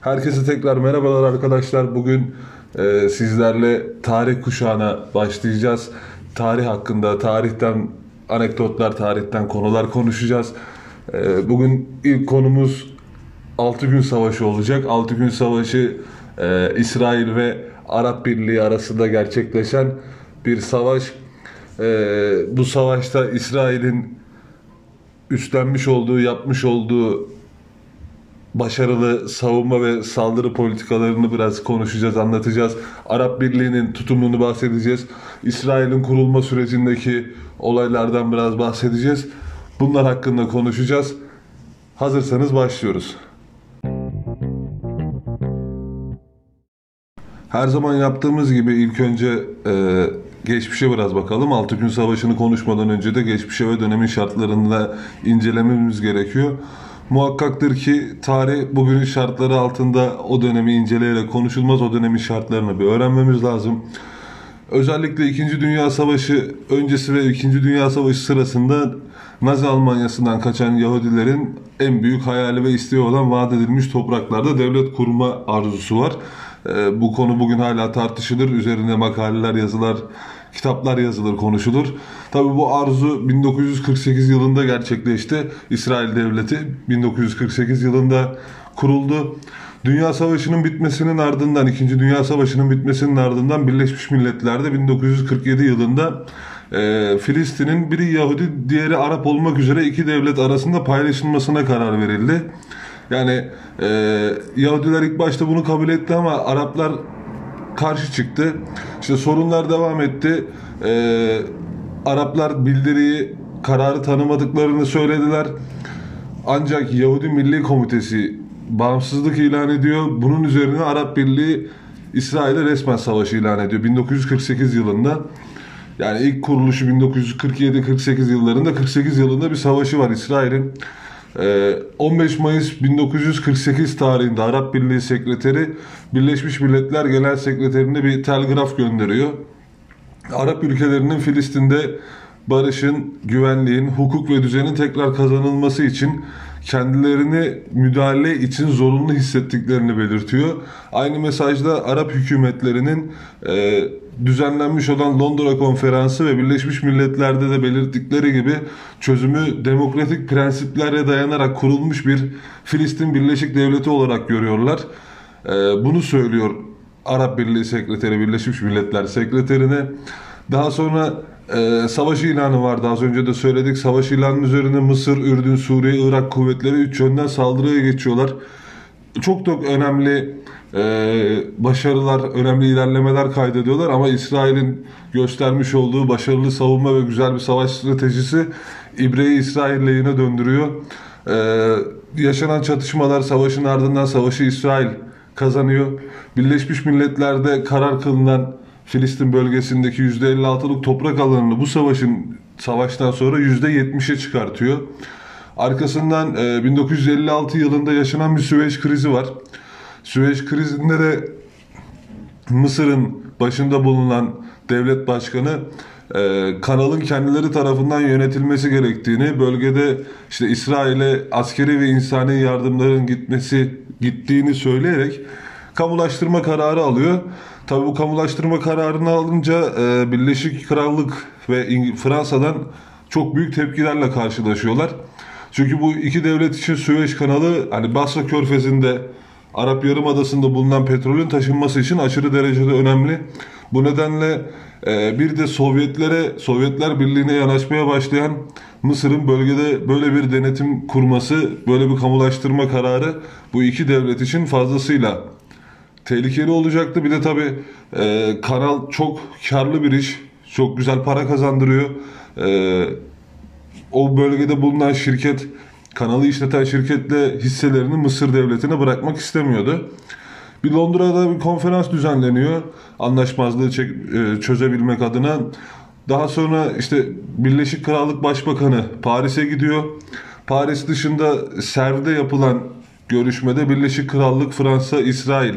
Herkese tekrar merhabalar arkadaşlar. Bugün e, sizlerle tarih kuşağına başlayacağız. Tarih hakkında, tarihten anekdotlar, tarihten konular konuşacağız. E, bugün ilk konumuz 6 gün savaşı olacak. 6 gün savaşı e, İsrail ve Arap Birliği arasında gerçekleşen bir savaş. E, bu savaşta İsrail'in üstlenmiş olduğu, yapmış olduğu başarılı savunma ve saldırı politikalarını biraz konuşacağız, anlatacağız. Arap Birliği'nin tutumunu bahsedeceğiz. İsrail'in kurulma sürecindeki olaylardan biraz bahsedeceğiz. Bunlar hakkında konuşacağız. Hazırsanız başlıyoruz. Her zaman yaptığımız gibi ilk önce e, geçmişe biraz bakalım. Altı gün savaşını konuşmadan önce de geçmişe ve dönemin şartlarını da incelememiz gerekiyor. Muhakkaktır ki tarih bugünün şartları altında o dönemi inceleyerek konuşulmaz. O dönemin şartlarını bir öğrenmemiz lazım. Özellikle 2. Dünya Savaşı öncesi ve 2. Dünya Savaşı sırasında Nazi Almanyası'ndan kaçan Yahudilerin en büyük hayali ve isteği olan vaat edilmiş topraklarda devlet kurma arzusu var. Ee, bu konu bugün hala tartışılır. Üzerinde makaleler, yazılar, kitaplar yazılır, konuşulur. Tabii bu arzu 1948 yılında gerçekleşti. İsrail Devleti 1948 yılında kuruldu. Dünya Savaşı'nın bitmesinin ardından, 2. Dünya Savaşı'nın bitmesinin ardından Birleşmiş Milletler'de 1947 yılında e, Filistin'in biri Yahudi, diğeri Arap olmak üzere iki devlet arasında paylaşılmasına karar verildi. Yani e, Yahudiler ilk başta bunu kabul etti ama Araplar karşı çıktı. İşte sorunlar devam etti. E, Araplar bildiriyi, kararı tanımadıklarını söylediler. Ancak Yahudi Milli Komitesi bağımsızlık ilan ediyor. Bunun üzerine Arap Birliği İsrail'e resmen savaşı ilan ediyor 1948 yılında. Yani ilk kuruluşu 1947-48 yıllarında 48 yılında bir savaşı var İsrail'in. 15 ee, Mayıs 1948 tarihinde Arap Birliği Sekreteri Birleşmiş Milletler Genel Sekreterine bir telgraf gönderiyor. Arap ülkelerinin Filistin'de barışın, güvenliğin, hukuk ve düzenin tekrar kazanılması için kendilerini müdahale için zorunlu hissettiklerini belirtiyor. Aynı mesajda Arap hükümetlerinin e, düzenlenmiş olan Londra Konferansı ve Birleşmiş Milletler'de de belirttikleri gibi çözümü demokratik prensiplere dayanarak kurulmuş bir Filistin Birleşik Devleti olarak görüyorlar. E, bunu söylüyor Arap Birliği Sekreteri, Birleşmiş Milletler Sekreterine. Daha sonra e, savaş ilanı vardı az önce de söyledik. Savaş ilanının üzerine Mısır, Ürdün, Suriye, Irak kuvvetleri üç yönden saldırıya geçiyorlar. Çok çok önemli e, başarılar, önemli ilerlemeler kaydediyorlar ama İsrail'in göstermiş olduğu başarılı savunma ve güzel bir savaş stratejisi İbre'yi İsrail lehine döndürüyor. E, yaşanan çatışmalar savaşın ardından savaşı İsrail kazanıyor. Birleşmiş Milletler'de karar kılınan Filistin bölgesindeki %56'lık toprak alanını bu savaşın savaştan sonra %70'e çıkartıyor. Arkasından 1956 e, yılında yaşanan bir Süveyş krizi var. Süveyş krizinde de Mısır'ın başında bulunan devlet başkanı e, kanalın kendileri tarafından yönetilmesi gerektiğini, bölgede işte İsrail'e askeri ve insani yardımların gitmesi gittiğini söyleyerek kamulaştırma kararı alıyor. Tabi bu kamulaştırma kararını alınca e, Birleşik Krallık ve Fransa'dan çok büyük tepkilerle karşılaşıyorlar. Çünkü bu iki devlet için Süveyş kanalı hani Basra Körfezi'nde Arap Yarımadası'nda bulunan petrolün taşınması için aşırı derecede önemli. Bu nedenle e, bir de Sovyetlere, Sovyetler Birliği'ne yanaşmaya başlayan Mısır'ın bölgede böyle bir denetim kurması, böyle bir kamulaştırma kararı bu iki devlet için fazlasıyla tehlikeli olacaktı. Bir de tabii e, kanal çok karlı bir iş. Çok güzel para kazandırıyor. E, o bölgede bulunan şirket, kanalı işleten şirketle hisselerini Mısır devletine bırakmak istemiyordu. Bir Londra'da bir konferans düzenleniyor. Anlaşmazlığı çek, e, çözebilmek adına. Daha sonra işte Birleşik Krallık Başbakanı Paris'e gidiyor. Paris dışında Serv'de yapılan görüşmede Birleşik Krallık, Fransa, İsrail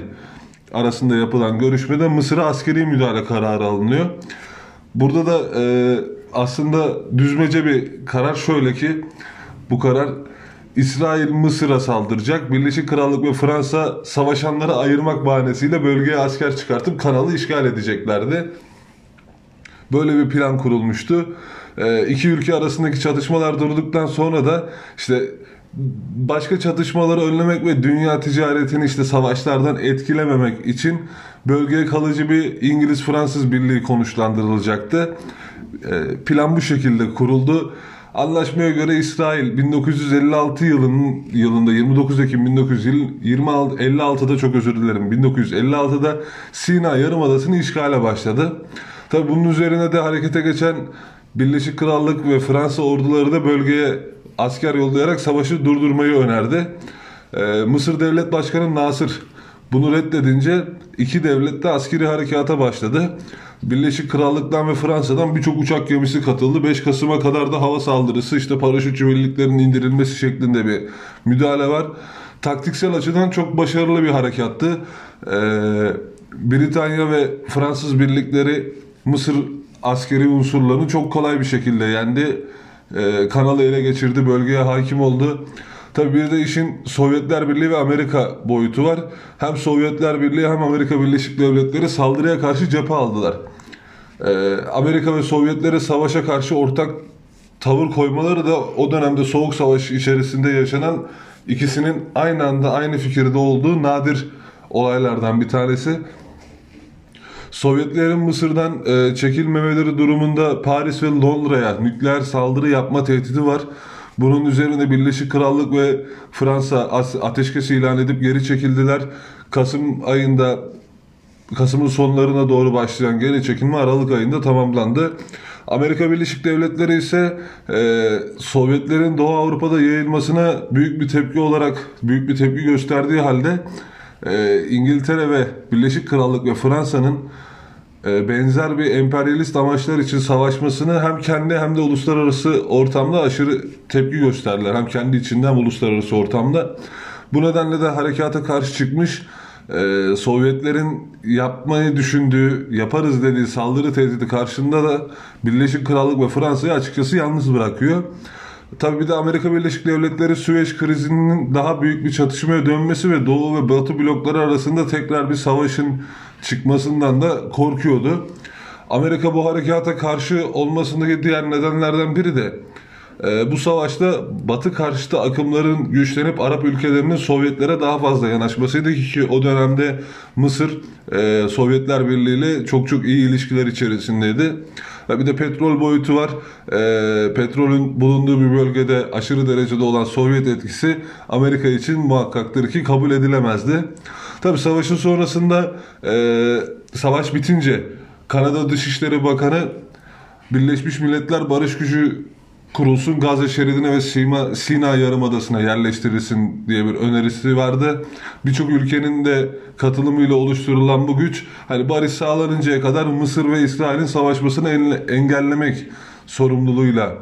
arasında yapılan görüşmede Mısır'a askeri müdahale kararı alınıyor. Burada da e, aslında düzmece bir karar şöyle ki bu karar İsrail Mısır'a saldıracak. Birleşik Krallık ve Fransa savaşanları ayırmak bahanesiyle bölgeye asker çıkartıp kanalı işgal edeceklerdi. Böyle bir plan kurulmuştu. E, iki ülke arasındaki çatışmalar durduktan sonra da işte başka çatışmaları önlemek ve dünya ticaretini işte savaşlardan etkilememek için bölgeye kalıcı bir İngiliz-Fransız birliği konuşlandırılacaktı. E, plan bu şekilde kuruldu. Anlaşmaya göre İsrail 1956 yılının yılında 29 Ekim 1956'da çok özür dilerim 1956'da Sina Yarımadası'nı işgale başladı. Tabi bunun üzerine de harekete geçen Birleşik Krallık ve Fransa orduları da bölgeye asker yollayarak savaşı durdurmayı önerdi. Ee, Mısır Devlet Başkanı Nasır bunu reddedince iki devlet de askeri harekata başladı. Birleşik Krallık'tan ve Fransa'dan birçok uçak gemisi katıldı. 5 Kasım'a kadar da hava saldırısı, işte paraşütçü birliklerin indirilmesi şeklinde bir müdahale var. Taktiksel açıdan çok başarılı bir harekattı. Ee, Britanya ve Fransız birlikleri Mısır askeri unsurlarını çok kolay bir şekilde yendi. Ee, kanalı ele geçirdi, bölgeye hakim oldu. Tabi bir de işin Sovyetler Birliği ve Amerika boyutu var. Hem Sovyetler Birliği hem Amerika Birleşik Devletleri saldırıya karşı cephe aldılar. Ee, Amerika ve Sovyetlere savaşa karşı ortak tavır koymaları da o dönemde Soğuk Savaş içerisinde yaşanan ikisinin aynı anda aynı fikirde olduğu nadir olaylardan bir tanesi. Sovyetlerin Mısır'dan e, çekilmemeleri durumunda Paris ve Londra'ya nükleer saldırı yapma tehdidi var. Bunun üzerine Birleşik Krallık ve Fransa ateşkes ilan edip geri çekildiler. Kasım ayında Kasım'ın sonlarına doğru başlayan geri çekilme Aralık ayında tamamlandı. Amerika Birleşik Devletleri ise e, Sovyetlerin Doğu Avrupa'da yayılmasına büyük bir tepki olarak büyük bir tepki gösterdiği halde e, İngiltere ve Birleşik Krallık ve Fransa'nın benzer bir emperyalist amaçlar için savaşmasını hem kendi hem de uluslararası ortamda aşırı tepki gösterdiler. Hem kendi içinden hem uluslararası ortamda. Bu nedenle de harekata karşı çıkmış e, Sovyetlerin yapmayı düşündüğü, yaparız dediği saldırı tehdidi karşında da Birleşik Krallık ve Fransa'yı açıkçası yalnız bırakıyor. Tabii bir de Amerika Birleşik Devletleri Süveyş krizinin daha büyük bir çatışmaya dönmesi ve Doğu ve Batı blokları arasında tekrar bir savaşın çıkmasından da korkuyordu. Amerika bu harekata karşı olmasındaki diğer nedenlerden biri de e, bu savaşta Batı karşıtı akımların güçlenip Arap ülkelerinin Sovyetlere daha fazla yanaşmasıydı ki o dönemde Mısır e, Sovyetler Birliği ile çok çok iyi ilişkiler içerisindeydi. Bir de petrol boyutu var. E, petrolün bulunduğu bir bölgede aşırı derecede olan Sovyet etkisi Amerika için muhakkaktır ki kabul edilemezdi. Tabi savaşın sonrasında e, savaş bitince Kanada Dışişleri Bakanı Birleşmiş Milletler Barış Gücü kurulsun Gazze şeridine ve Sina, Sina Yarımadası'na yerleştirilsin diye bir önerisi vardı. Birçok ülkenin de katılımıyla oluşturulan bu güç hani barış sağlanıncaya kadar Mısır ve İsrail'in savaşmasını engellemek sorumluluğuyla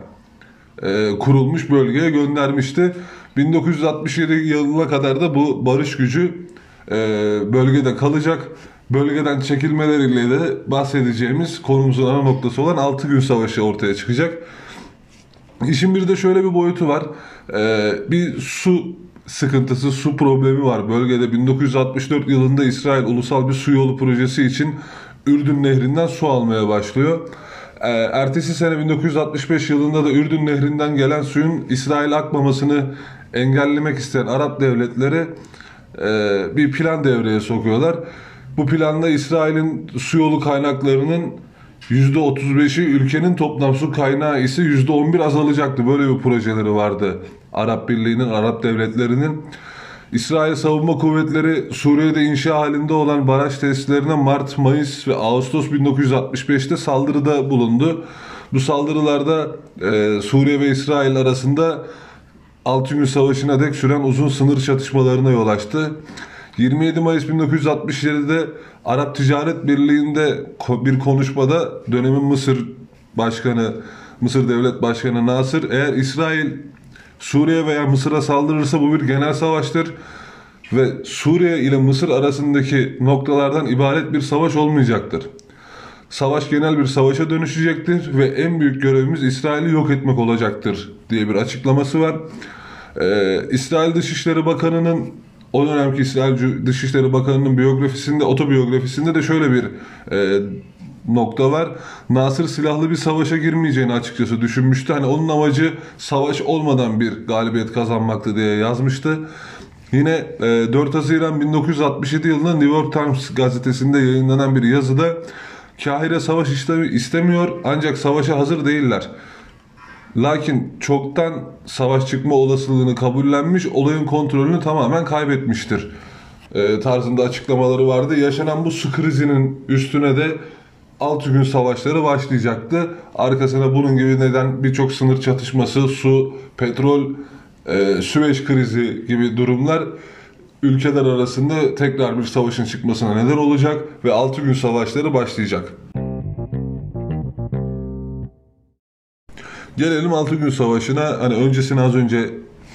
e, kurulmuş bölgeye göndermişti. 1967 yılına kadar da bu barış gücü e, bölgede kalacak. Bölgeden çekilmeleriyle de bahsedeceğimiz konumuzun ana noktası olan 6 gün savaşı ortaya çıkacak. İşin bir de şöyle bir boyutu var. Ee, bir su sıkıntısı, su problemi var. Bölgede 1964 yılında İsrail ulusal bir su yolu projesi için Ürdün Nehri'nden su almaya başlıyor. Ee, ertesi sene 1965 yılında da Ürdün Nehri'nden gelen suyun İsrail akmamasını engellemek isteyen Arap devletleri bir plan devreye sokuyorlar. Bu planda İsrail'in su yolu kaynaklarının %35'i ülkenin toplam su kaynağı ise %11 azalacaktı. Böyle bir projeleri vardı Arap Birliği'nin, Arap devletlerinin. İsrail Savunma Kuvvetleri Suriye'de inşa halinde olan baraj tesislerine Mart, Mayıs ve Ağustos 1965'te saldırıda bulundu. Bu saldırılarda e, Suriye ve İsrail arasında 6 gün savaşına dek süren uzun sınır çatışmalarına yol açtı. 27 Mayıs 1967'de Arap Ticaret Birliği'nde bir konuşmada dönemin Mısır Başkanı, Mısır Devlet Başkanı Nasır eğer İsrail Suriye veya Mısır'a saldırırsa bu bir genel savaştır ve Suriye ile Mısır arasındaki noktalardan ibaret bir savaş olmayacaktır. Savaş genel bir savaşa dönüşecektir ve en büyük görevimiz İsrail'i yok etmek olacaktır diye bir açıklaması var. Ee, İsrail Dışişleri Bakanı'nın o dönemki İsrail Dışişleri Bakanı'nın biyografisinde, otobiyografisinde de şöyle bir e, nokta var. Nasır silahlı bir savaşa girmeyeceğini açıkçası düşünmüştü. Hani onun amacı savaş olmadan bir galibiyet kazanmaktı diye yazmıştı. Yine e, 4 Haziran 1967 yılında New York Times gazetesinde yayınlanan bir yazıda Kahire savaş istemiyor ancak savaşa hazır değiller. Lakin çoktan savaş çıkma olasılığını kabullenmiş, olayın kontrolünü tamamen kaybetmiştir. E, tarzında açıklamaları vardı. Yaşanan bu su krizinin üstüne de 6 gün savaşları başlayacaktı. Arkasına bunun gibi neden birçok sınır çatışması, su, petrol, e, Süveyş krizi gibi durumlar ülkeler arasında tekrar bir savaşın çıkmasına neden olacak ve 6 gün savaşları başlayacak. Gelelim 6 gün savaşına. Hani öncesini az önce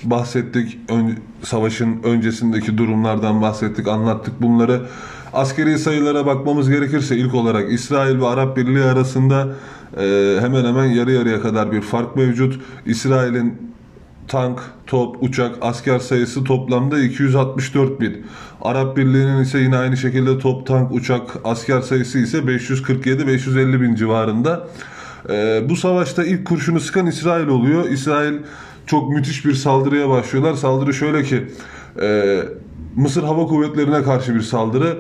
bahsettik. Ön, savaşın öncesindeki durumlardan bahsettik, anlattık bunları. Askeri sayılara bakmamız gerekirse ilk olarak İsrail ve Arap Birliği arasında e, hemen hemen yarı yarıya kadar bir fark mevcut. İsrail'in tank, top, uçak, asker sayısı toplamda 264 bin. Arap Birliği'nin ise yine aynı şekilde top, tank, uçak, asker sayısı ise 547-550 bin civarında. Ee, bu savaşta ilk kurşunu sıkan İsrail oluyor. İsrail çok müthiş bir saldırıya başlıyorlar. Saldırı şöyle ki e, Mısır Hava Kuvvetleri'ne karşı bir saldırı.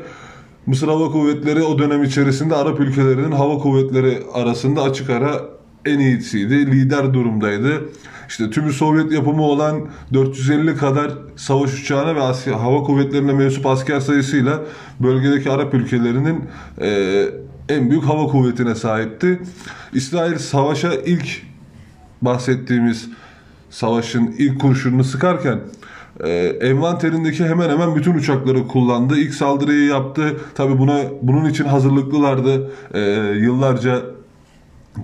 Mısır Hava Kuvvetleri o dönem içerisinde Arap ülkelerinin hava kuvvetleri arasında açık ara en iyisiydi. Lider durumdaydı. İşte tümü Sovyet yapımı olan 450 kadar savaş uçağına ve Asya, hava kuvvetlerine mensup asker sayısıyla bölgedeki Arap ülkelerinin e, en büyük hava kuvvetine sahipti. İsrail savaşa ilk bahsettiğimiz savaşın ilk kurşununu sıkarken e, envanterindeki hemen hemen bütün uçakları kullandı. İlk saldırıyı yaptı. Tabi buna bunun için hazırlıklılardı. E, yıllarca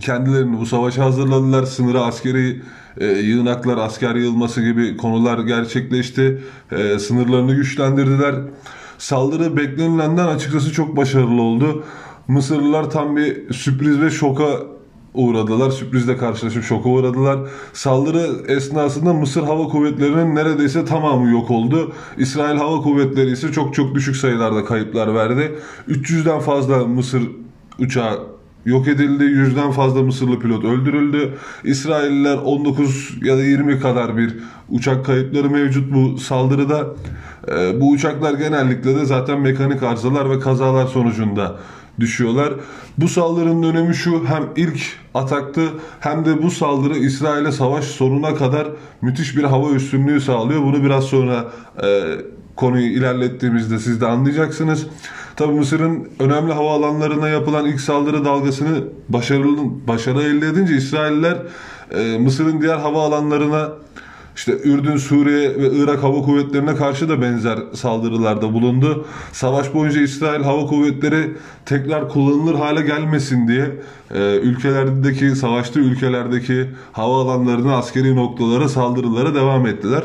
kendilerini bu savaşa hazırladılar. Sınıra askeri e, yığınaklar, asker yığılması gibi konular gerçekleşti. E, sınırlarını güçlendirdiler. Saldırı beklenilenden açıkçası çok başarılı oldu. Mısırlılar tam bir sürpriz ve şoka uğradılar. Sürprizle karşılaşıp şoka uğradılar. Saldırı esnasında Mısır Hava Kuvvetleri'nin neredeyse tamamı yok oldu. İsrail Hava Kuvvetleri ise çok çok düşük sayılarda kayıplar verdi. 300'den fazla Mısır uçağı yok edildi. Yüzden fazla Mısırlı pilot öldürüldü. İsrailliler 19 ya da 20 kadar bir uçak kayıpları mevcut bu saldırıda. Ee, bu uçaklar genellikle de zaten mekanik arızalar ve kazalar sonucunda düşüyorlar. Bu saldırının önemi şu hem ilk ataktı hem de bu saldırı İsrail'e savaş sonuna kadar müthiş bir hava üstünlüğü sağlıyor. Bunu biraz sonra e, konuyu ilerlettiğimizde siz de anlayacaksınız. Tabi Mısır'ın önemli havaalanlarına yapılan ilk saldırı dalgasını başarılı başarı elde edince İsrailler e, Mısır'ın diğer havaalanlarına işte Ürdün, Suriye ve Irak Hava Kuvvetlerine karşı da benzer saldırılarda bulundu. Savaş boyunca İsrail Hava Kuvvetleri tekrar kullanılır hale gelmesin diye e, ülkelerdeki, savaştığı ülkelerdeki havaalanlarına, askeri noktalara saldırılara devam ettiler.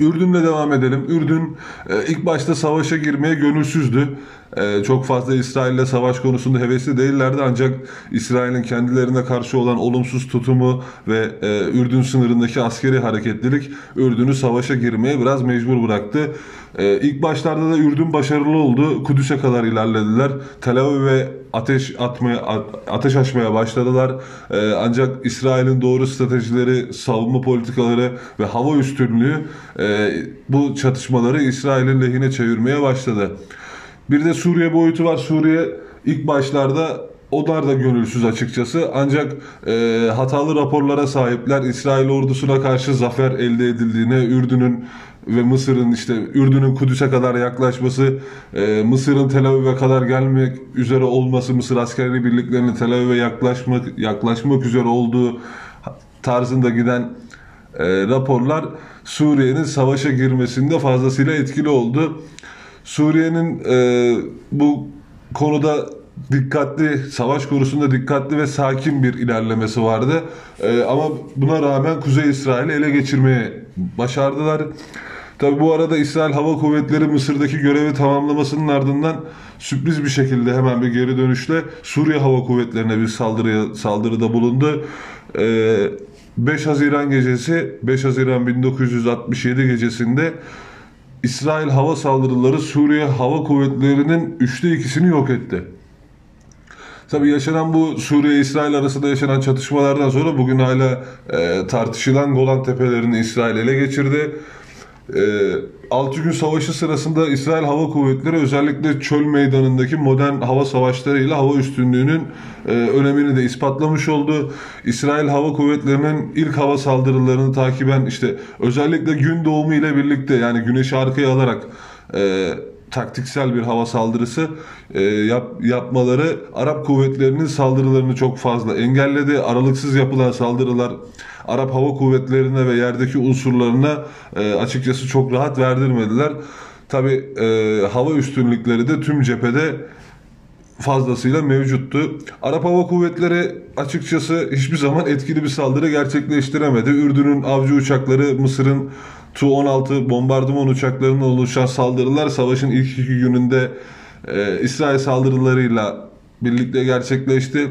Ürdün'le devam edelim. Ürdün e, ilk başta savaşa girmeye gönülsüzdü. E, çok fazla İsrail'le savaş konusunda hevesli değillerdi ancak İsrail'in kendilerine karşı olan olumsuz tutumu ve e, Ürdün sınırındaki askeri hareketlilik Ürdün'ü savaşa girmeye biraz mecbur bıraktı. E, ilk başlarda da Ürdün başarılı oldu. Kudüs'e kadar ilerlediler. Tel Aviv'e ateş atmaya ateş açmaya başladılar. E, ancak İsrail'in doğru stratejileri, savunma politikaları ve hava üstünlüğü e, bu çatışmaları İsrail'in lehine çevirmeye başladı. Bir de Suriye boyutu var. Suriye ilk başlarda onlar da gönülsüz açıkçası. Ancak e, hatalı raporlara sahipler. İsrail ordusuna karşı zafer elde edildiğine, Ürdün'ün ve Mısır'ın işte Ürdün'ün Kudüs'e kadar yaklaşması, e, Mısır'ın Tel Aviv'e kadar gelmek üzere olması, Mısır askeri birliklerinin Tel Aviv'e yaklaşmak yaklaşmak üzere olduğu tarzında giden e, raporlar Suriye'nin savaşa girmesinde fazlasıyla etkili oldu. Suriye'nin e, bu konuda dikkatli, savaş konusunda dikkatli ve sakin bir ilerlemesi vardı. E, ama buna rağmen Kuzey İsrail'i ele geçirmeye başardılar. Tabi bu arada İsrail Hava Kuvvetleri Mısır'daki görevi tamamlamasının ardından sürpriz bir şekilde hemen bir geri dönüşle Suriye Hava Kuvvetleri'ne bir saldırıya, saldırıda bulundu. Ee, 5 Haziran gecesi, 5 Haziran 1967 gecesinde İsrail hava saldırıları Suriye Hava Kuvvetleri'nin üçte ikisini yok etti. Tabi yaşanan bu Suriye-İsrail arasında yaşanan çatışmalardan sonra bugün hala e, tartışılan Golan Tepelerini İsrail ele geçirdi. E, 6 gün savaşı sırasında İsrail Hava Kuvvetleri özellikle çöl meydanındaki modern hava savaşlarıyla hava üstünlüğünün e, önemini de ispatlamış oldu. İsrail Hava Kuvvetleri'nin ilk hava saldırılarını takiben işte özellikle gün doğumu ile birlikte yani güneşi arkaya alarak e, taktiksel bir hava saldırısı e, yap, yapmaları Arap kuvvetlerinin saldırılarını çok fazla engelledi. Aralıksız yapılan saldırılar Arap Hava Kuvvetlerine ve yerdeki unsurlarına e, açıkçası çok rahat verdirmediler. Tabi e, hava üstünlükleri de tüm cephede fazlasıyla mevcuttu. Arap Hava Kuvvetleri açıkçası hiçbir zaman etkili bir saldırı gerçekleştiremedi. Ürdün'ün avcı uçakları, Mısır'ın Tu-16 bombardıman uçaklarının oluşan saldırılar savaşın ilk iki gününde e, İsrail saldırılarıyla birlikte gerçekleşti.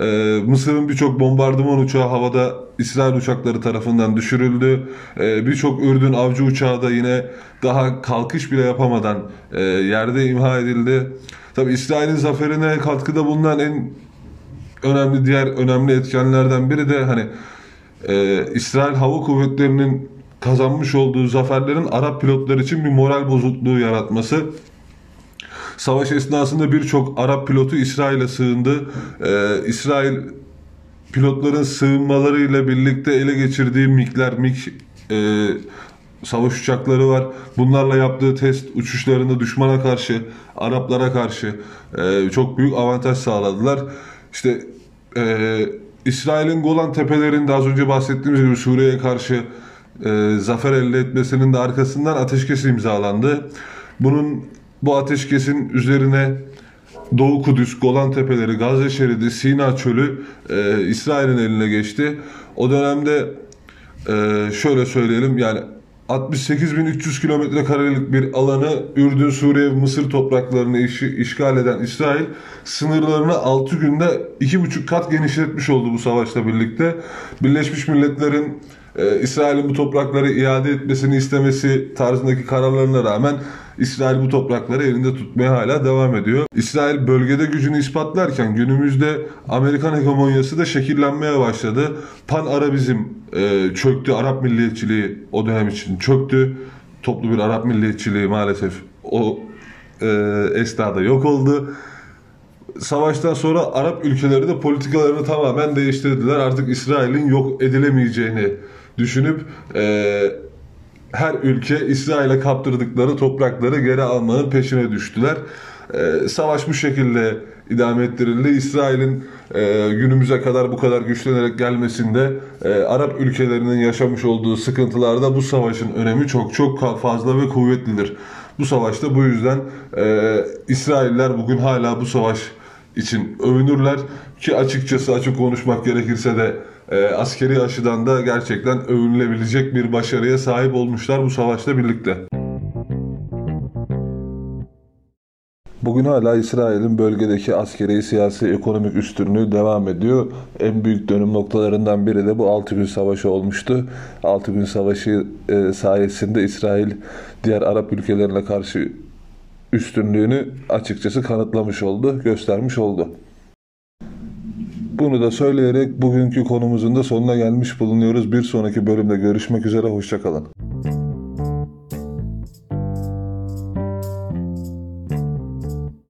E, Mısır'ın birçok bombardıman uçağı havada İsrail uçakları tarafından düşürüldü. E, birçok Ürdün avcı uçağı da yine daha kalkış bile yapamadan e, yerde imha edildi. Tabi İsrail'in zaferine katkıda bulunan en önemli diğer önemli etkenlerden biri de hani e, İsrail Hava Kuvvetleri'nin kazanmış olduğu zaferlerin Arap pilotlar için bir moral bozukluğu yaratması. Savaş esnasında birçok Arap pilotu İsrail'e sığındı. Ee, İsrail pilotların sığınmalarıyla birlikte ele geçirdiği MiG'ler, MiG e, savaş uçakları var. Bunlarla yaptığı test uçuşlarında düşmana karşı, Araplara karşı e, çok büyük avantaj sağladılar. İşte e, İsrail'in Golan tepelerinde az önce bahsettiğimiz gibi Suriye'ye karşı e, zafer elde etmesinin de arkasından ateşkes imzalandı. Bunun bu ateşkesin üzerine Doğu Kudüs, Golan Tepeleri, Gazze şeridi, Sina çölü e, İsrail'in eline geçti. O dönemde e, şöyle söyleyelim yani 68.300 kilometre karelik bir alanı Ürdün, Suriye Mısır topraklarını iş, işgal eden İsrail sınırlarını 6 günde 2,5 kat genişletmiş oldu bu savaşla birlikte. Birleşmiş Milletler'in e, İsrail'in bu toprakları iade etmesini istemesi tarzındaki kararlarına rağmen İsrail bu toprakları elinde tutmaya hala devam ediyor. İsrail bölgede gücünü ispatlarken günümüzde Amerikan hegemonyası da şekillenmeye başladı. Pan-Arabizm e, çöktü, Arap milliyetçiliği o dönem için çöktü. Toplu bir Arap milliyetçiliği maalesef o e, esnada yok oldu savaştan sonra Arap ülkeleri de politikalarını tamamen değiştirdiler. Artık İsrail'in yok edilemeyeceğini düşünüp e, her ülke İsrail'e kaptırdıkları toprakları geri almanın peşine düştüler. E, savaş bu şekilde idame ettirildi. İsrail'in e, günümüze kadar bu kadar güçlenerek gelmesinde e, Arap ülkelerinin yaşamış olduğu sıkıntılarda bu savaşın önemi çok çok fazla ve kuvvetlidir. Bu savaşta bu yüzden e, İsrailler bugün hala bu savaş için övünürler ki açıkçası açık konuşmak gerekirse de e, askeri açıdan da gerçekten övünülebilecek bir başarıya sahip olmuşlar bu savaşla birlikte. Bugün hala İsrail'in bölgedeki askeri, siyasi, ekonomik üstünlüğü devam ediyor. En büyük dönüm noktalarından biri de bu 6 gün savaşı olmuştu. 6 gün savaşı e, sayesinde İsrail diğer Arap ülkelerine karşı üstünlüğünü açıkçası kanıtlamış oldu, göstermiş oldu. Bunu da söyleyerek bugünkü konumuzun da sonuna gelmiş bulunuyoruz. Bir sonraki bölümde görüşmek üzere, hoşçakalın.